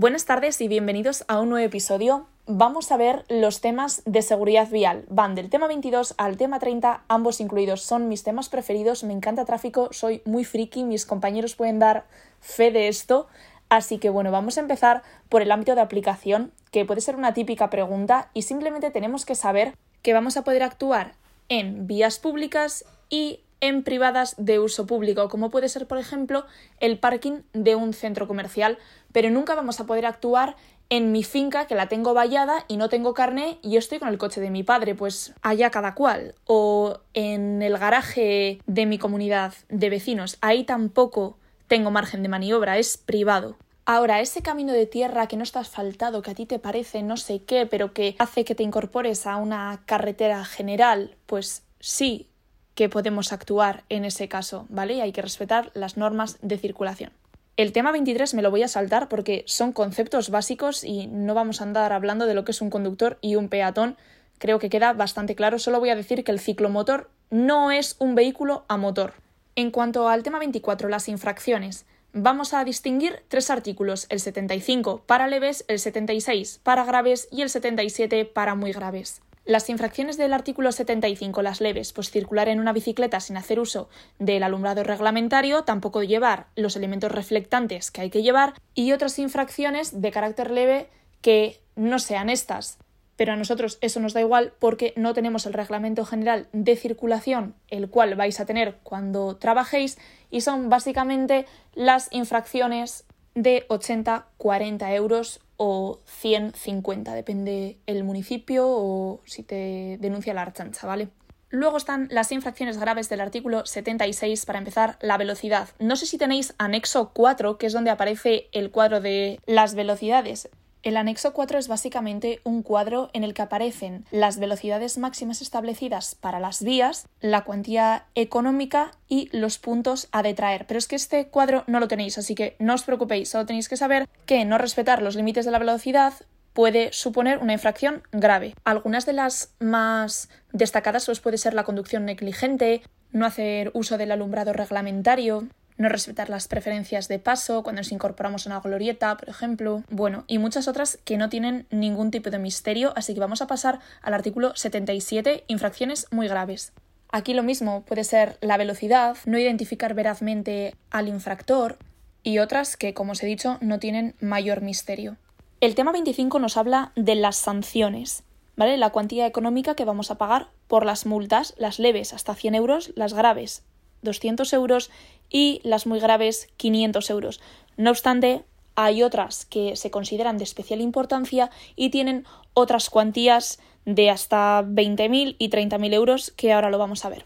Buenas tardes y bienvenidos a un nuevo episodio. Vamos a ver los temas de seguridad vial. Van del tema 22 al tema 30, ambos incluidos. Son mis temas preferidos, me encanta tráfico, soy muy friki, mis compañeros pueden dar fe de esto. Así que bueno, vamos a empezar por el ámbito de aplicación, que puede ser una típica pregunta y simplemente tenemos que saber que vamos a poder actuar en vías públicas y en privadas de uso público, como puede ser, por ejemplo, el parking de un centro comercial, pero nunca vamos a poder actuar en mi finca que la tengo vallada y no tengo carné y estoy con el coche de mi padre, pues allá cada cual. O en el garaje de mi comunidad de vecinos, ahí tampoco tengo margen de maniobra, es privado. Ahora, ese camino de tierra que no está asfaltado, que a ti te parece no sé qué, pero que hace que te incorpores a una carretera general, pues sí, que podemos actuar en ese caso, ¿vale? Y hay que respetar las normas de circulación. El tema 23 me lo voy a saltar porque son conceptos básicos y no vamos a andar hablando de lo que es un conductor y un peatón. Creo que queda bastante claro. Solo voy a decir que el ciclomotor no es un vehículo a motor. En cuanto al tema 24, las infracciones, vamos a distinguir tres artículos, el 75 para leves, el 76 para graves y el 77 para muy graves. Las infracciones del artículo 75, las leves, pues circular en una bicicleta sin hacer uso del alumbrado reglamentario, tampoco llevar los elementos reflectantes que hay que llevar y otras infracciones de carácter leve que no sean estas. Pero a nosotros eso nos da igual porque no tenemos el reglamento general de circulación, el cual vais a tener cuando trabajéis, y son básicamente las infracciones de 80-40 euros o 150, depende el municipio o si te denuncia la archancha, ¿vale? Luego están las infracciones graves del artículo 76, para empezar, la velocidad. No sé si tenéis anexo 4, que es donde aparece el cuadro de las velocidades. El anexo 4 es básicamente un cuadro en el que aparecen las velocidades máximas establecidas para las vías, la cuantía económica y los puntos a detraer. Pero es que este cuadro no lo tenéis, así que no os preocupéis, solo tenéis que saber que no respetar los límites de la velocidad puede suponer una infracción grave. Algunas de las más destacadas pues, puede ser la conducción negligente, no hacer uso del alumbrado reglamentario, no respetar las preferencias de paso cuando nos incorporamos a una glorieta, por ejemplo, bueno, y muchas otras que no tienen ningún tipo de misterio, así que vamos a pasar al artículo 77, infracciones muy graves. Aquí lo mismo puede ser la velocidad, no identificar verazmente al infractor y otras que, como os he dicho, no tienen mayor misterio. El tema 25 nos habla de las sanciones, ¿vale? La cuantía económica que vamos a pagar por las multas, las leves hasta 100 euros, las graves 200 euros y las muy graves 500 euros. No obstante, hay otras que se consideran de especial importancia y tienen otras cuantías de hasta 20.000 y 30.000 euros que ahora lo vamos a ver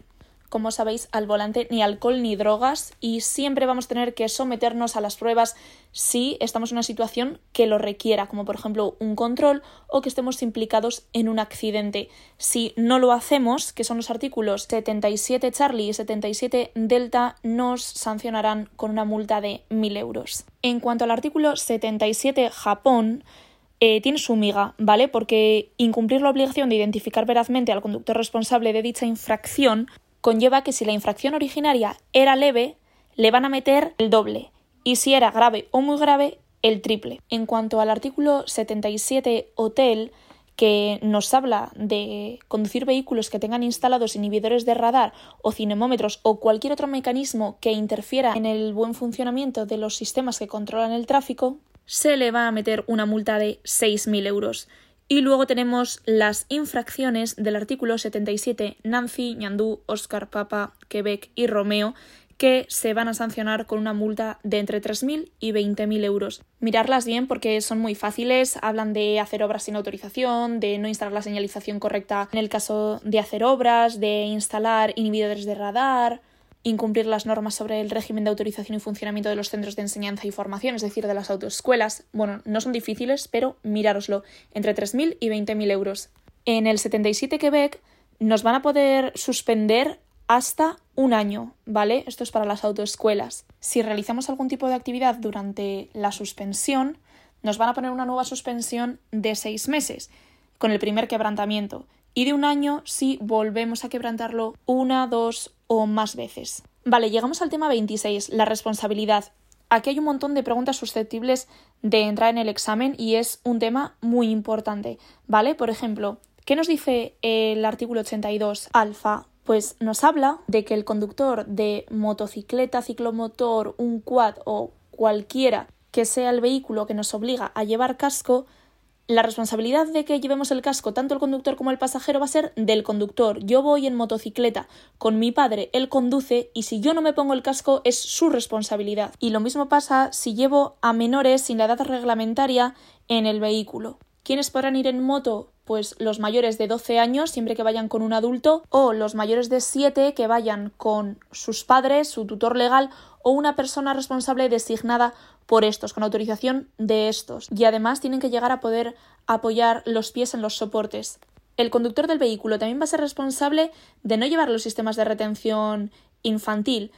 como sabéis, al volante ni alcohol ni drogas y siempre vamos a tener que someternos a las pruebas si estamos en una situación que lo requiera, como por ejemplo un control o que estemos implicados en un accidente. Si no lo hacemos, que son los artículos 77 Charlie y 77 Delta, nos sancionarán con una multa de 1.000 euros. En cuanto al artículo 77 Japón, eh, tiene su miga, ¿vale? Porque incumplir la obligación de identificar verazmente al conductor responsable de dicha infracción conlleva que si la infracción originaria era leve, le van a meter el doble y si era grave o muy grave, el triple. En cuanto al artículo 77 hotel, que nos habla de conducir vehículos que tengan instalados inhibidores de radar o cinemómetros o cualquier otro mecanismo que interfiera en el buen funcionamiento de los sistemas que controlan el tráfico, se le va a meter una multa de 6.000 euros. Y luego tenemos las infracciones del artículo 77 Nancy, Ñandú, Oscar, Papa, Quebec y Romeo que se van a sancionar con una multa de entre 3.000 y 20.000 euros. Mirarlas bien porque son muy fáciles, hablan de hacer obras sin autorización, de no instalar la señalización correcta en el caso de hacer obras, de instalar inhibidores de radar, incumplir las normas sobre el régimen de autorización y funcionamiento de los centros de enseñanza y formación, es decir, de las autoescuelas. Bueno, no son difíciles, pero mirároslo, entre 3.000 y 20.000 euros. En el 77 Quebec nos van a poder suspender hasta un año, ¿vale? Esto es para las autoescuelas. Si realizamos algún tipo de actividad durante la suspensión, nos van a poner una nueva suspensión de seis meses, con el primer quebrantamiento, y de un año si volvemos a quebrantarlo una, dos o más veces. Vale, llegamos al tema 26, la responsabilidad. aquí hay un montón de preguntas susceptibles de entrar en el examen y es un tema muy importante, ¿vale? Por ejemplo, ¿qué nos dice el artículo 82 alfa? Pues nos habla de que el conductor de motocicleta, ciclomotor, un quad o cualquiera que sea el vehículo que nos obliga a llevar casco, la responsabilidad de que llevemos el casco tanto el conductor como el pasajero va a ser del conductor. Yo voy en motocicleta con mi padre, él conduce y si yo no me pongo el casco es su responsabilidad. Y lo mismo pasa si llevo a menores sin la edad reglamentaria en el vehículo. ¿Quiénes podrán ir en moto? Pues los mayores de 12 años, siempre que vayan con un adulto, o los mayores de 7 que vayan con sus padres, su tutor legal o una persona responsable designada por estos, con autorización de estos. Y además tienen que llegar a poder apoyar los pies en los soportes. El conductor del vehículo también va a ser responsable de no llevar los sistemas de retención infantil.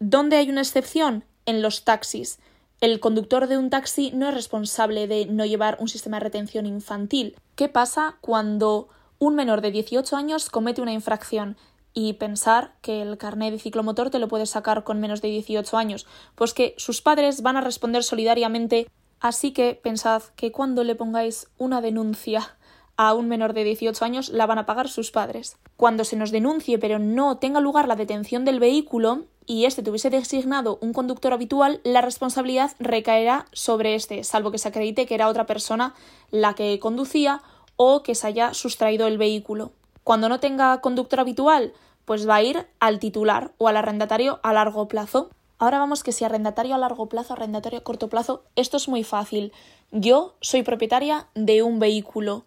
¿Dónde hay una excepción? En los taxis. El conductor de un taxi no es responsable de no llevar un sistema de retención infantil. ¿Qué pasa cuando un menor de 18 años comete una infracción? Y pensar que el carnet de ciclomotor te lo puedes sacar con menos de 18 años, pues que sus padres van a responder solidariamente, así que pensad que cuando le pongáis una denuncia a un menor de 18 años la van a pagar sus padres. Cuando se nos denuncie pero no tenga lugar la detención del vehículo y este tuviese designado un conductor habitual, la responsabilidad recaerá sobre este, salvo que se acredite que era otra persona la que conducía o que se haya sustraído el vehículo. Cuando no tenga conductor habitual, pues va a ir al titular o al arrendatario a largo plazo. Ahora vamos que si arrendatario a largo plazo, arrendatario a corto plazo, esto es muy fácil. Yo soy propietaria de un vehículo.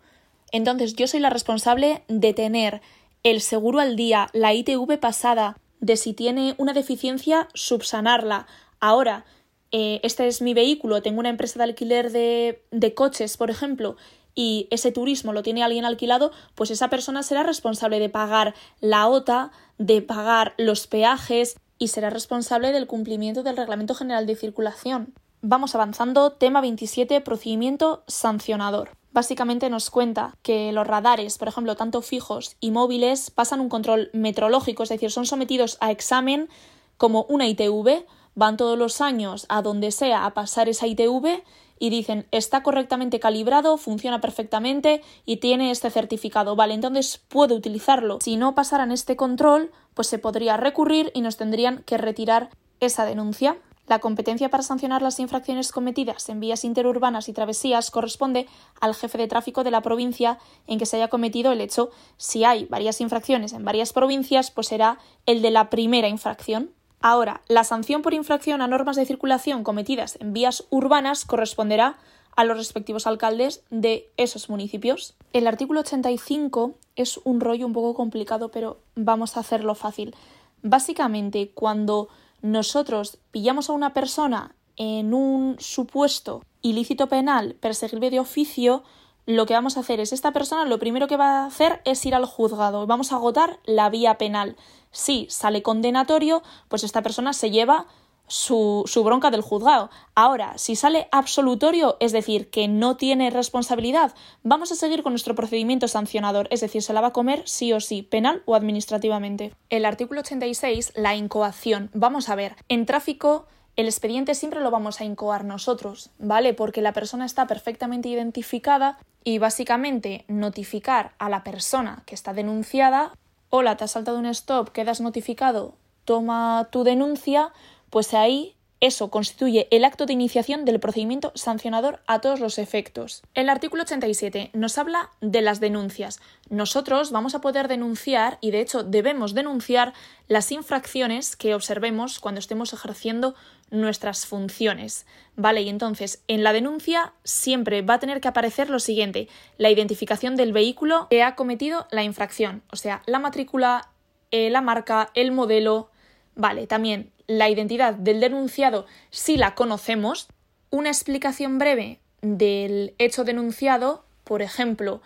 Entonces yo soy la responsable de tener el seguro al día, la ITV pasada, de si tiene una deficiencia, subsanarla. Ahora, eh, este es mi vehículo, tengo una empresa de alquiler de, de coches, por ejemplo, y ese turismo lo tiene alguien alquilado, pues esa persona será responsable de pagar la OTA, de pagar los peajes y será responsable del cumplimiento del Reglamento General de Circulación. Vamos avanzando. Tema 27. Procedimiento sancionador. Básicamente nos cuenta que los radares, por ejemplo, tanto fijos y móviles, pasan un control metrológico, es decir, son sometidos a examen como una ITV, van todos los años a donde sea a pasar esa ITV y dicen está correctamente calibrado, funciona perfectamente y tiene este certificado. Vale, entonces puedo utilizarlo. Si no pasaran este control, pues se podría recurrir y nos tendrían que retirar esa denuncia. La competencia para sancionar las infracciones cometidas en vías interurbanas y travesías corresponde al jefe de tráfico de la provincia en que se haya cometido el hecho. Si hay varias infracciones en varias provincias, pues será el de la primera infracción. Ahora, la sanción por infracción a normas de circulación cometidas en vías urbanas corresponderá a los respectivos alcaldes de esos municipios. El artículo 85 es un rollo un poco complicado, pero vamos a hacerlo fácil. Básicamente, cuando nosotros pillamos a una persona en un supuesto ilícito penal perseguible de oficio, lo que vamos a hacer es esta persona lo primero que va a hacer es ir al juzgado. Vamos a agotar la vía penal. Si sale condenatorio, pues esta persona se lleva su, su, bronca del juzgado. Ahora, si sale absolutorio, es decir, que no tiene responsabilidad, vamos a seguir con nuestro procedimiento sancionador, es decir, se la va a comer sí o sí, penal o administrativamente. El artículo 86, la incoación. Vamos a ver, en tráfico el expediente siempre lo vamos a incoar nosotros, ¿vale? Porque la persona está perfectamente identificada y básicamente notificar a la persona que está denunciada, hola, te has saltado un stop, quedas notificado, toma tu denuncia, pues ahí eso constituye el acto de iniciación del procedimiento sancionador a todos los efectos. El artículo 87 nos habla de las denuncias. Nosotros vamos a poder denunciar, y de hecho debemos denunciar, las infracciones que observemos cuando estemos ejerciendo nuestras funciones. ¿Vale? Y entonces, en la denuncia siempre va a tener que aparecer lo siguiente, la identificación del vehículo que ha cometido la infracción, o sea, la matrícula, eh, la marca, el modelo. Vale, también la identidad del denunciado si la conocemos, una explicación breve del hecho denunciado, por ejemplo,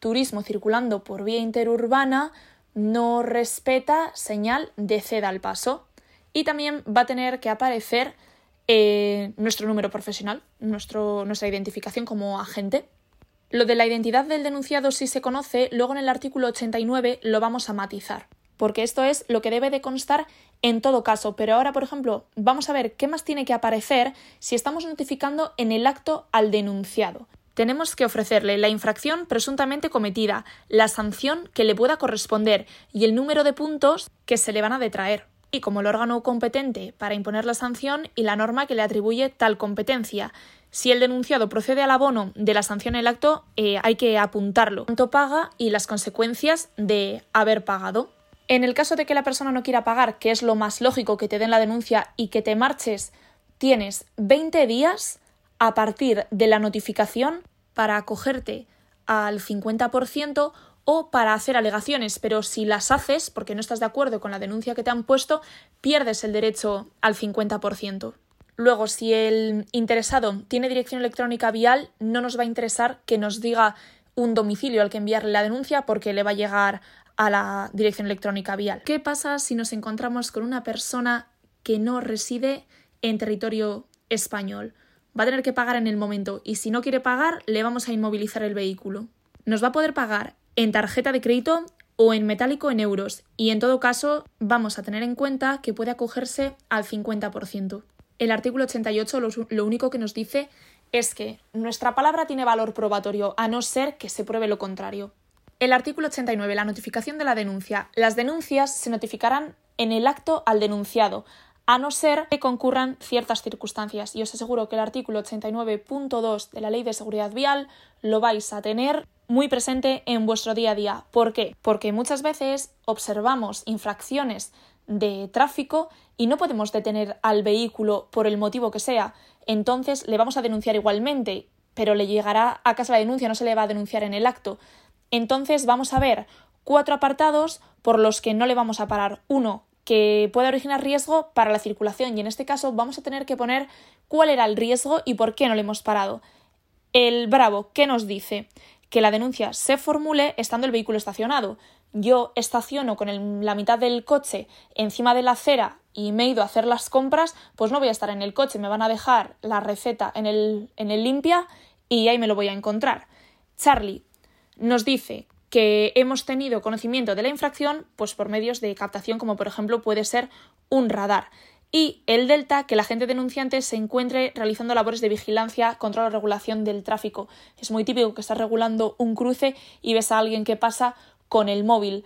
turismo circulando por vía interurbana no respeta señal de ceda al paso y también va a tener que aparecer eh, nuestro número profesional, nuestro, nuestra identificación como agente. Lo de la identidad del denunciado si se conoce, luego en el artículo 89 lo vamos a matizar. Porque esto es lo que debe de constar en todo caso. Pero ahora, por ejemplo, vamos a ver qué más tiene que aparecer si estamos notificando en el acto al denunciado. Tenemos que ofrecerle la infracción presuntamente cometida, la sanción que le pueda corresponder y el número de puntos que se le van a detraer y como el órgano competente para imponer la sanción y la norma que le atribuye tal competencia. Si el denunciado procede al abono de la sanción en el acto, eh, hay que apuntarlo. Cuánto paga y las consecuencias de haber pagado. En el caso de que la persona no quiera pagar, que es lo más lógico que te den la denuncia y que te marches, tienes 20 días a partir de la notificación para acogerte al 50% o para hacer alegaciones, pero si las haces porque no estás de acuerdo con la denuncia que te han puesto, pierdes el derecho al 50%. Luego, si el interesado tiene dirección electrónica vial, no nos va a interesar que nos diga un domicilio al que enviarle la denuncia porque le va a llegar a la dirección electrónica vial. ¿Qué pasa si nos encontramos con una persona que no reside en territorio español? Va a tener que pagar en el momento y si no quiere pagar, le vamos a inmovilizar el vehículo. Nos va a poder pagar en tarjeta de crédito o en metálico en euros y en todo caso vamos a tener en cuenta que puede acogerse al 50%. El artículo 88 lo, único que nos dice es que nuestra palabra tiene valor probatorio a no ser que se pruebe lo contrario. El artículo 89, la notificación de la denuncia. Las denuncias se notificarán en el acto al denunciado, a no ser que concurran ciertas circunstancias. Y os aseguro que el artículo 89.2 de la Ley de Seguridad Vial lo vais a tener muy presente en vuestro día a día. ¿Por qué? Porque muchas veces observamos infracciones de tráfico y no podemos detener al vehículo por el motivo que sea. Entonces le vamos a denunciar igualmente, pero le llegará a casa la denuncia, no se le va a denunciar en el acto. Entonces vamos a ver cuatro apartados por los que no le vamos a parar. Uno, que puede originar riesgo para la circulación y en este caso vamos a tener que poner cuál era el riesgo y por qué no le hemos parado. El Bravo, ¿qué nos dice? que la denuncia se formule estando el vehículo estacionado. Yo estaciono con la mitad del coche encima de la acera y me he ido a hacer las compras, pues no voy a estar en el coche, me van a dejar la receta en el, en el limpia y ahí me lo voy a encontrar. Charlie nos dice que hemos tenido conocimiento de la infracción pues por medios de captación como por ejemplo puede ser un radar y el delta que la gente denunciante se encuentre realizando labores de vigilancia, control o regulación del tráfico. Es muy típico que estás regulando un cruce y ves a alguien que pasa con el móvil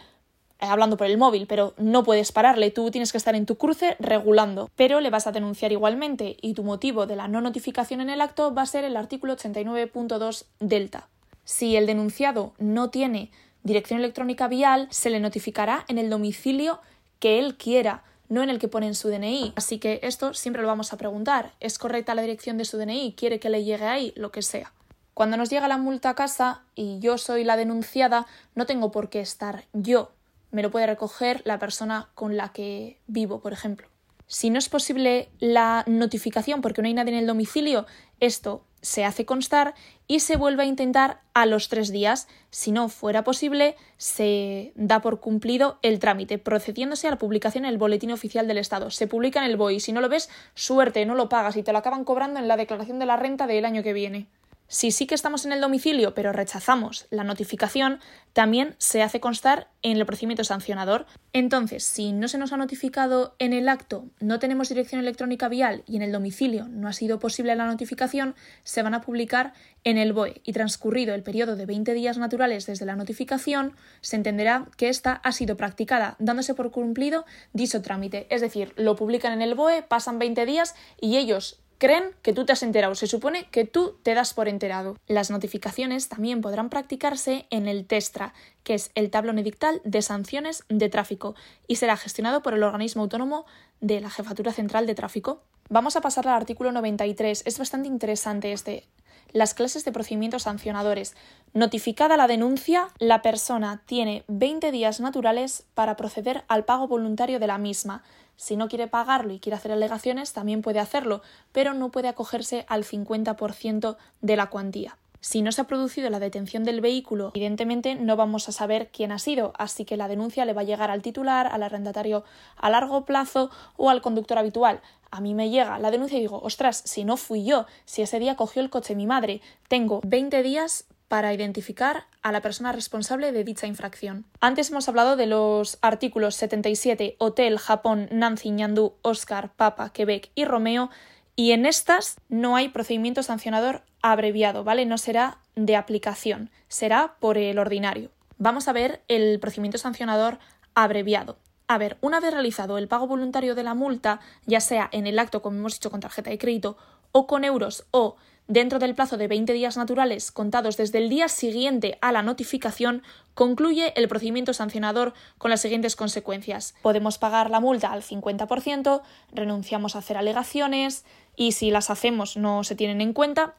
eh, hablando por el móvil, pero no puedes pararle, tú tienes que estar en tu cruce regulando, pero le vas a denunciar igualmente y tu motivo de la no notificación en el acto va a ser el artículo 89.2 delta. Si el denunciado no tiene dirección electrónica vial, se le notificará en el domicilio que él quiera no en el que pone en su DNI. Así que esto siempre lo vamos a preguntar. ¿Es correcta la dirección de su DNI? ¿Quiere que le llegue ahí? Lo que sea. Cuando nos llega la multa a casa y yo soy la denunciada, no tengo por qué estar yo. Me lo puede recoger la persona con la que vivo, por ejemplo. Si no es posible la notificación porque no hay nadie en el domicilio, esto se hace constar y se vuelve a intentar a los tres días. Si no fuera posible, se da por cumplido el trámite, procediéndose a la publicación en el Boletín Oficial del Estado. Se publica en el BOI. Si no lo ves, suerte, no lo pagas y te lo acaban cobrando en la declaración de la renta del año que viene. Si sí que estamos en el domicilio pero rechazamos la notificación, también se hace constar en el procedimiento sancionador. Entonces, si no se nos ha notificado en el acto, no tenemos dirección electrónica vial y en el domicilio no ha sido posible la notificación, se van a publicar en el BOE y transcurrido el periodo de 20 días naturales desde la notificación, se entenderá que ésta ha sido practicada dándose por cumplido dicho trámite. Es decir, lo publican en el BOE, pasan 20 días y ellos creen que tú te has enterado, se supone que tú te das por enterado. Las notificaciones también podrán practicarse en el TESTRA, que es el tablón edictal de sanciones de tráfico, y será gestionado por el organismo autónomo de la Jefatura Central de Tráfico. Vamos a pasar al artículo 93. Es bastante interesante este. Las clases de procedimientos sancionadores. Notificada la denuncia, la persona tiene 20 días naturales para proceder al pago voluntario de la misma. Si no quiere pagarlo y quiere hacer alegaciones, también puede hacerlo, pero no puede acogerse al 50% de la cuantía. Si no se ha producido la detención del vehículo, evidentemente no vamos a saber quién ha sido, así que la denuncia le va a llegar al titular, al arrendatario a largo plazo o al conductor habitual. A mí me llega la denuncia y digo, ostras, si no fui yo, si ese día cogió el coche mi madre, tengo 20 días para identificar a la persona responsable de dicha infracción. Antes hemos hablado de los artículos 77, Hotel, Japón, Nancy, Ñandú, Oscar, Papa, Quebec y Romeo, y en estas no hay procedimiento sancionador abreviado, ¿vale? No será de aplicación, será por el ordinario. Vamos a ver el procedimiento sancionador abreviado. A ver, una vez realizado el pago voluntario de la multa, ya sea en el acto, como hemos dicho, con tarjeta de crédito, o con euros, o dentro del plazo de 20 días naturales contados desde el día siguiente a la notificación, concluye el procedimiento sancionador con las siguientes consecuencias. Podemos pagar la multa al 50%, renunciamos a hacer alegaciones y si las hacemos no se tienen en cuenta,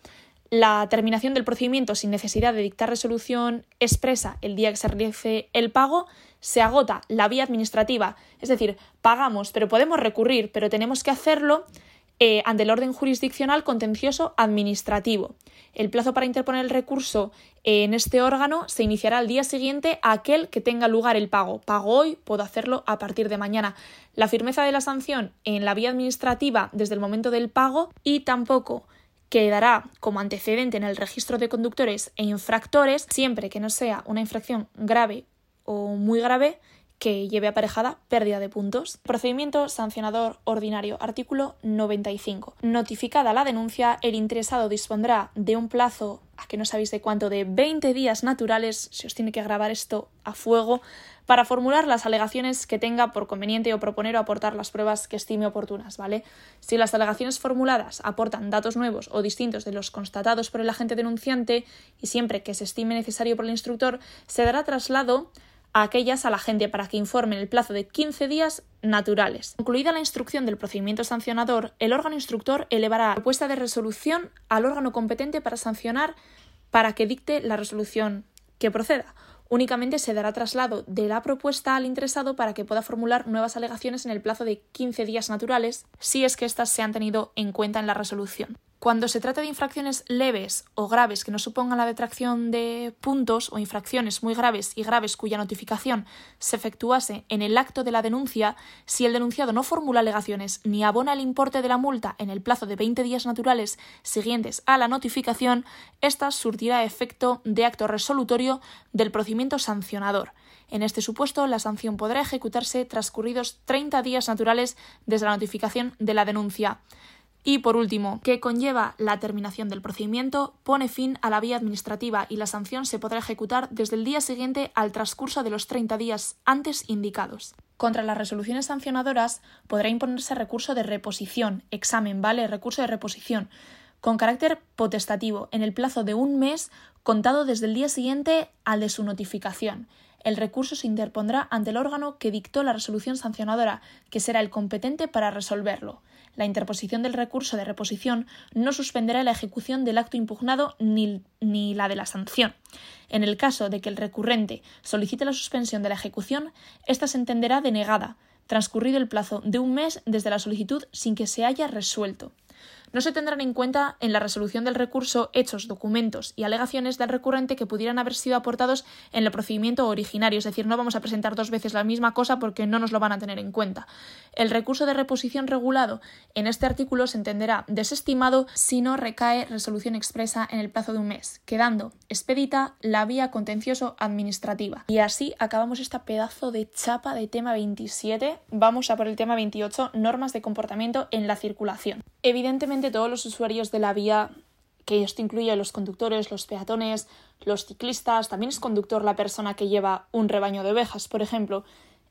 la terminación del procedimiento sin necesidad de dictar resolución expresa el día que se realice el pago, se agota la vía administrativa, es decir, pagamos, pero podemos recurrir, pero tenemos que hacerlo eh, ante el orden jurisdiccional contencioso administrativo. El plazo para interponer el recurso en este órgano se iniciará al día siguiente a aquel que tenga lugar el pago. Pago hoy, puedo hacerlo a partir de mañana. La firmeza de la sanción en la vía administrativa desde el momento del pago y tampoco quedará como antecedente en el registro de conductores e infractores siempre que no sea una infracción grave o muy grave que lleve aparejada pérdida de puntos. Procedimiento sancionador ordinario. Artículo 95. Notificada la denuncia, el interesado dispondrá de un plazo, a que no sabéis de cuánto, de 20 días naturales, si os tiene que grabar esto a fuego, para formular las alegaciones que tenga por conveniente o proponer o aportar las pruebas que estime oportunas, ¿vale? Si las alegaciones formuladas aportan datos nuevos o distintos de los constatados por el agente denunciante y siempre que se estime necesario por el instructor, se dará traslado a aquellas a la gente para que informe en el plazo de 15 días naturales. Concluida la instrucción del procedimiento sancionador, el órgano instructor elevará la propuesta de resolución al órgano competente para sancionar para que dicte la resolución que proceda. Únicamente se dará traslado de la propuesta al interesado para que pueda formular nuevas alegaciones en el plazo de 15 días naturales, si es que éstas se han tenido en cuenta en la resolución. Cuando se trata de infracciones leves o graves que no supongan la detracción de puntos o infracciones muy graves y graves cuya notificación se efectuase en el acto de la denuncia, si el denunciado no formula alegaciones ni abona el importe de la multa en el plazo de 20 días naturales siguientes a la notificación, ésta surtirá efecto de acto resolutorio del procedimiento sancionador. En este supuesto, la sanción podrá ejecutarse transcurridos 30 días naturales desde la notificación de la denuncia. Y por último, que conlleva la terminación del procedimiento, pone fin a la vía administrativa y la sanción se podrá ejecutar desde el día siguiente al transcurso de los 30 días antes indicados. Contra las resoluciones sancionadoras podrá imponerse recurso de reposición, examen, ¿vale? Recurso de reposición, con carácter potestativo, en el plazo de un mes contado desde el día siguiente al de su notificación el recurso se interpondrá ante el órgano que dictó la resolución sancionadora, que será el competente para resolverlo. La interposición del recurso de reposición no suspenderá la ejecución del acto impugnado ni, ni, la de la sanción. En el caso de que el recurrente solicite la suspensión de la ejecución, ésta se entenderá denegada, transcurrido el plazo de un mes desde la solicitud sin que se haya resuelto. No se tendrán en cuenta en la resolución del recurso hechos, documentos y alegaciones del recurrente que pudieran haber sido aportados en el procedimiento originario, es decir, no vamos a presentar dos veces la misma cosa porque no nos lo van a tener en cuenta. El recurso de reposición regulado en este artículo se entenderá desestimado si no recae resolución expresa en el plazo de un mes, quedando expedita la vía contencioso administrativa. Y así acabamos este pedazo de chapa de tema 27. Vamos a por el tema 28, normas de comportamiento en la circulación. Evidentemente todos los usuarios de la vía, que esto incluye los conductores, los peatones, los ciclistas, también es conductor la persona que lleva un rebaño de ovejas, por ejemplo,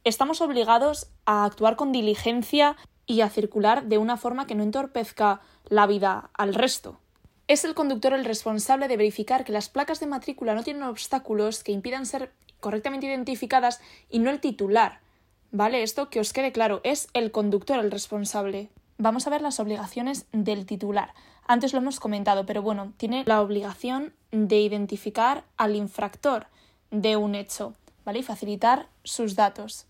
estamos obligados a actuar con diligencia y a circular de una forma que no entorpezca la vida al resto. Es el conductor el responsable de verificar que las placas de matrícula no tienen obstáculos que impidan ser correctamente identificadas y no el titular. ¿Vale? Esto que os quede claro, es el conductor el responsable vamos a ver las obligaciones del titular. Antes lo hemos comentado, pero bueno, tiene la obligación de identificar al infractor de un hecho, ¿vale? Y facilitar sus datos.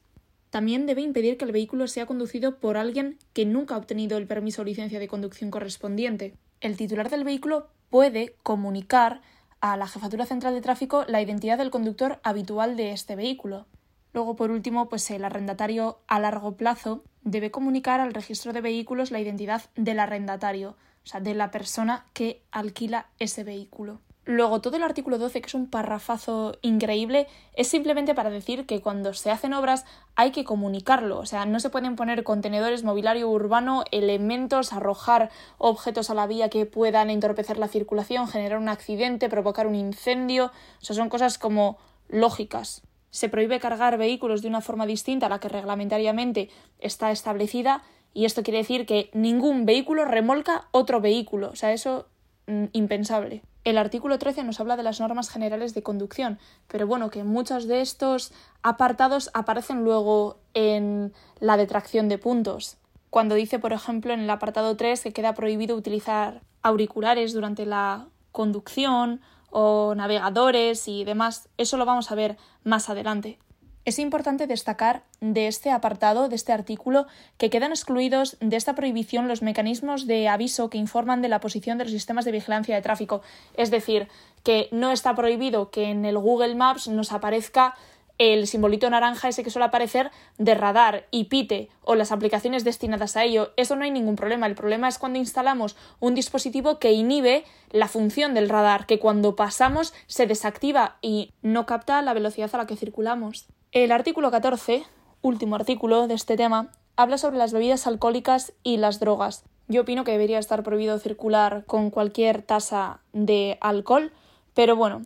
También debe impedir que el vehículo sea conducido por alguien que nunca ha obtenido el permiso o licencia de conducción correspondiente. El titular del vehículo puede comunicar a la Jefatura Central de Tráfico la identidad del conductor habitual de este vehículo. Luego, por último, pues el arrendatario a largo plazo debe comunicar al registro de vehículos la identidad del arrendatario, o sea, de la persona que alquila ese vehículo. Luego, todo el artículo 12, que es un parrafazo increíble, es simplemente para decir que cuando se hacen obras hay que comunicarlo. O sea, no se pueden poner contenedores, mobiliario urbano, elementos, arrojar objetos a la vía que puedan entorpecer la circulación, generar un accidente, provocar un incendio. O sea, son cosas como lógicas. Se prohíbe cargar vehículos de una forma distinta a la que reglamentariamente está establecida y esto quiere decir que ningún vehículo remolca otro vehículo. O sea, eso mm, impensable. El artículo 13 nos habla de las normas generales de conducción, pero bueno, que muchos de estos apartados aparecen luego en la detracción de puntos. Cuando dice, por ejemplo, en el apartado 3 que queda prohibido utilizar auriculares durante la conducción o navegadores y demás, eso lo vamos a ver más adelante. Es importante destacar de este apartado, de este artículo, que quedan excluidos de esta prohibición los mecanismos de aviso que informan de la posición de los sistemas de vigilancia de tráfico. Es decir, que no está prohibido que en el Google Maps nos aparezca el simbolito naranja ese que suele aparecer de radar y pite o las aplicaciones destinadas a ello, eso no hay ningún problema. El problema es cuando instalamos un dispositivo que inhibe la función del radar, que cuando pasamos se desactiva y no capta la velocidad a la que circulamos. El artículo 14, último artículo de este tema, habla sobre las bebidas alcohólicas y las drogas. Yo opino que debería estar prohibido circular con cualquier tasa de alcohol, pero bueno,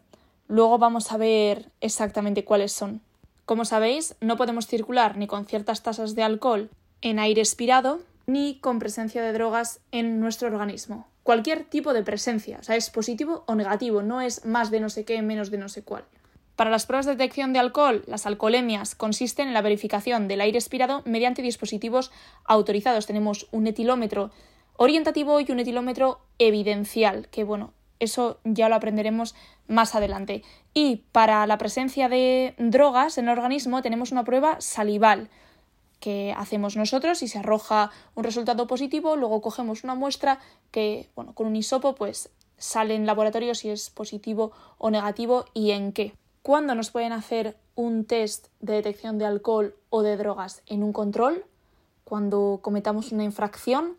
luego vamos a ver exactamente cuáles son. Como sabéis, no podemos circular ni con ciertas tasas de alcohol en aire expirado ni con presencia de drogas en nuestro organismo. Cualquier tipo de presencia, o sea, es positivo o negativo, no es más de no sé qué, menos de no sé cuál. Para las pruebas de detección de alcohol, las alcoholemias consisten en la verificación del aire expirado mediante dispositivos autorizados. Tenemos un etilómetro orientativo y un etilómetro evidencial, que bueno, eso ya lo aprenderemos más adelante. Y para la presencia de drogas en el organismo tenemos una prueba salival que hacemos nosotros y se arroja un resultado positivo, luego cogemos una muestra que, bueno, con un hisopo pues sale en laboratorio si es positivo o negativo y en qué. ¿Cuándo nos pueden hacer un test de detección de alcohol o de drogas en un control? Cuando cometamos una infracción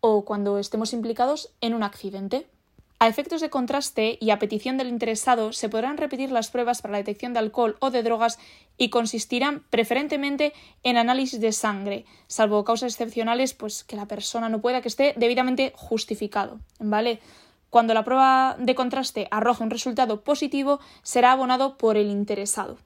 o cuando estemos implicados en un accidente. A efectos de contraste y a petición del interesado se podrán repetir las pruebas para la detección de alcohol o de drogas y consistirán preferentemente en análisis de sangre, salvo causas excepcionales, pues que la persona no pueda que esté debidamente justificado, ¿vale? Cuando la prueba de contraste arroje un resultado positivo, será abonado por el interesado.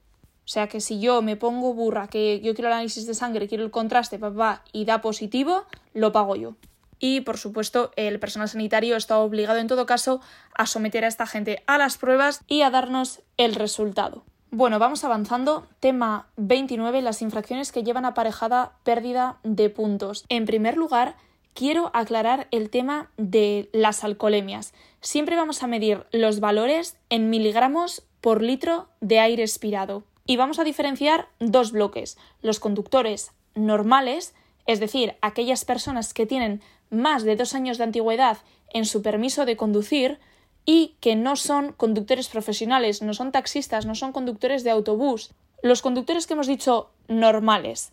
O sea que si yo me pongo burra, que yo quiero el análisis de sangre, quiero el contraste, papá, y da positivo, lo pago yo. Y, por supuesto, el personal sanitario está obligado en todo caso a someter a esta gente a las pruebas y a darnos el resultado. Bueno, vamos avanzando. Tema 29, las infracciones que llevan aparejada pérdida de puntos. En primer lugar, quiero aclarar el tema de las alcoholemias. Siempre vamos a medir los valores en miligramos por litro de aire expirado. Y vamos a diferenciar dos bloques. Los conductores normales, es decir, aquellas personas que tienen más de dos años de antigüedad en su permiso de conducir y que no son conductores profesionales, no son taxistas, no son conductores de autobús. Los conductores que hemos dicho normales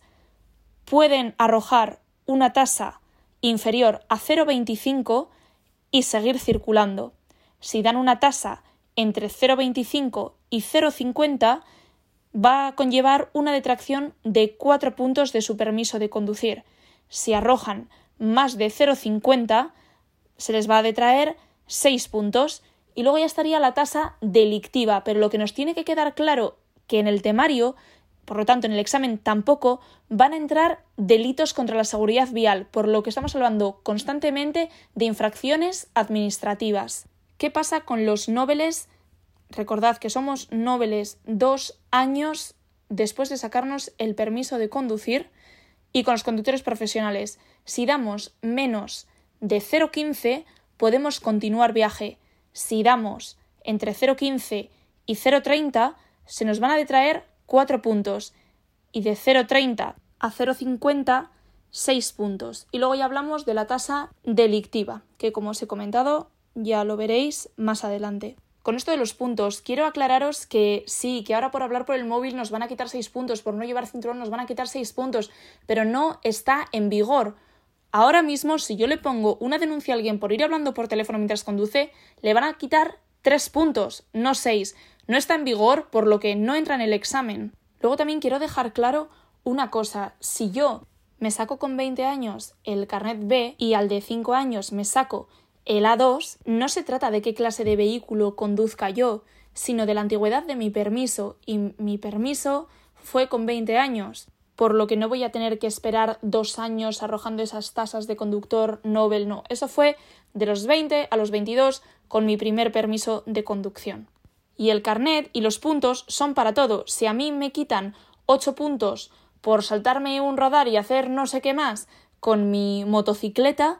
pueden arrojar una tasa inferior a 0,25 y seguir circulando. Si dan una tasa entre 0,25 y 0,50, va a conllevar una detracción de 4 puntos de su permiso de conducir. Si arrojan más de 0,50, se les va a detraer 6 puntos y luego ya estaría la tasa delictiva. Pero lo que nos tiene que quedar claro que en el temario por lo tanto, en el examen tampoco van a entrar delitos contra la seguridad vial, por lo que estamos hablando constantemente de infracciones administrativas. ¿Qué pasa con los noveles? Recordad que somos noveles dos años después de sacarnos el permiso de conducir y con los conductores profesionales. Si damos menos de 0,15 podemos continuar viaje. Si damos entre 0,15 y 0,30 se nos van a detraer 4 puntos y de 0,30 a 0,50 6 puntos. Y luego ya hablamos de la tasa delictiva, que como os he comentado ya lo veréis más adelante. Con esto de los puntos, quiero aclararos que sí, que ahora por hablar por el móvil nos van a quitar 6 puntos, por no llevar cinturón nos van a quitar 6 puntos, pero no está en vigor. Ahora mismo, si yo le pongo una denuncia a alguien por ir hablando por teléfono mientras conduce, le van a quitar 3 puntos, no 6. No está en vigor, por lo que no entra en el examen. Luego también quiero dejar claro una cosa. Si yo me saco con 20 años el carnet B y al de 5 años me saco el A2, no se trata de qué clase de vehículo conduzca yo, sino de la antigüedad de mi permiso, y mi permiso fue con 20 años, por lo que no voy a tener que esperar dos años arrojando esas tasas de conductor Nobel, no. Eso fue de los 20 a los 22 con mi primer permiso de conducción. Y el carnet y los puntos son para todo. Si a mí me quitan 8 puntos por saltarme un radar y hacer no sé qué más con mi motocicleta,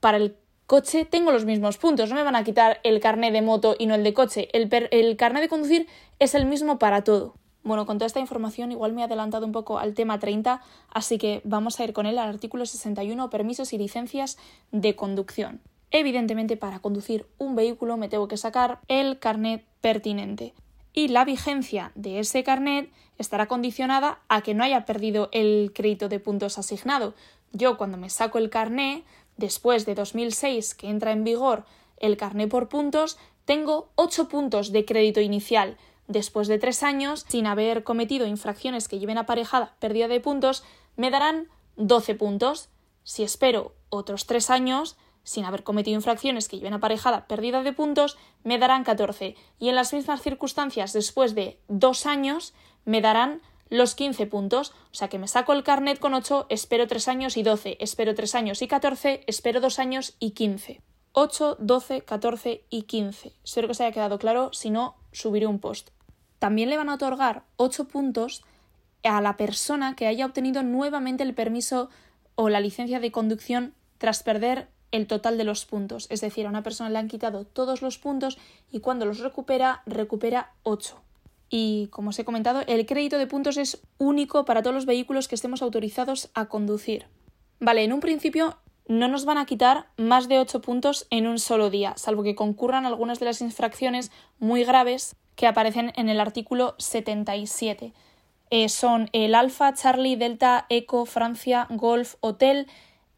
para el coche tengo los mismos puntos. No me van a quitar el carnet de moto y no el de coche. El, el carnet de conducir es el mismo para todo. Bueno, con toda esta información igual me he adelantado un poco al tema 30, así que vamos a ir con él al artículo 61, permisos y licencias de conducción. Evidentemente, para conducir un vehículo me tengo que sacar el carnet pertinente. Y la vigencia de ese carnet estará condicionada a que no haya perdido el crédito de puntos asignado. Yo cuando me saco el carné, después de 2006 que entra en vigor el carné por puntos, tengo 8 puntos de crédito inicial. Después de 3 años, sin haber cometido infracciones que lleven aparejada pérdida de puntos, me darán 12 puntos. Si espero otros 3 años, sin haber cometido infracciones que lleven aparejada pérdida de puntos, me darán 14. Y en las mismas circunstancias, después de 2 años, me darán los 15 puntos. O sea que me saco el carnet con 8, espero 3 años y 12, espero 3 años y 14, espero 2 años y 15. 8, 12, 14 y 15. Espero que os haya quedado claro, si no, subiré un post. También le van a otorgar 8 puntos a la persona que haya obtenido nuevamente el permiso o la licencia de conducción tras perder el total de los puntos. Es decir, a una persona le han quitado todos los puntos y cuando los recupera, recupera 8 y, como os he comentado, el crédito de puntos es único para todos los vehículos que estemos autorizados a conducir. Vale, en un principio no nos van a quitar más de 8 puntos en un solo día, salvo que concurran algunas de las infracciones muy graves que aparecen en el artículo 77. Eh, son el Alfa, Charlie, Delta, Eco, Francia, Golf, Hotel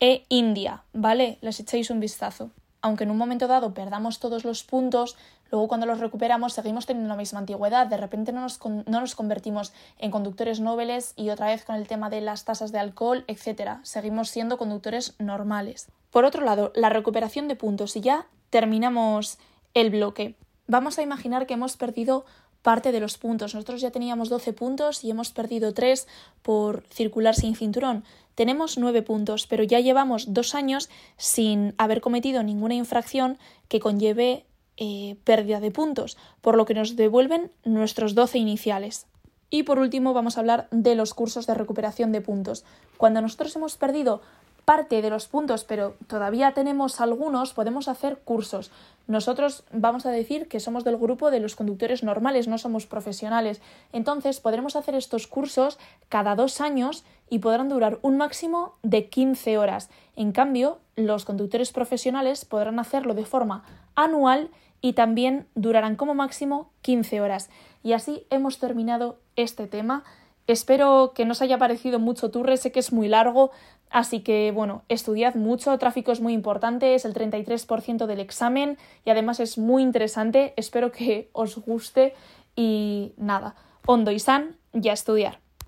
e India, ¿vale? Les echáis un vistazo. Aunque en un momento dado perdamos todos los puntos, Luego cuando los recuperamos seguimos teniendo la misma antigüedad, de repente no nos, no nos convertimos en conductores nobles y otra vez con el tema de las tasas de alcohol, etc. Seguimos siendo conductores normales. Por otro lado, la recuperación de puntos y ya terminamos el bloque. Vamos a imaginar que hemos perdido parte de los puntos. Nosotros ya teníamos 12 puntos y hemos perdido 3 por circular sin cinturón. Tenemos 9 puntos, pero ya llevamos dos años sin haber cometido ninguna infracción que conlleve eh, pérdida de puntos, por lo que nos devuelven nuestros 12 iniciales. Y por último vamos a hablar de los cursos de recuperación de puntos. Cuando nosotros hemos perdido parte de los puntos, pero todavía tenemos algunos, podemos hacer cursos. Nosotros vamos a decir que somos del grupo de los conductores normales, no somos profesionales. Entonces podremos hacer estos cursos cada dos años y podrán durar un máximo de 15 horas. En cambio, los conductores profesionales podrán hacerlo de forma anual y también durarán como máximo 15 horas. Y así hemos terminado este tema. Espero que no os haya parecido mucho turre, sé que es muy largo, así que bueno, estudiad mucho, tráfico es muy importante, es el 33% del examen y además es muy interesante, espero que os guste y nada, Hondo y San, ya estudiar.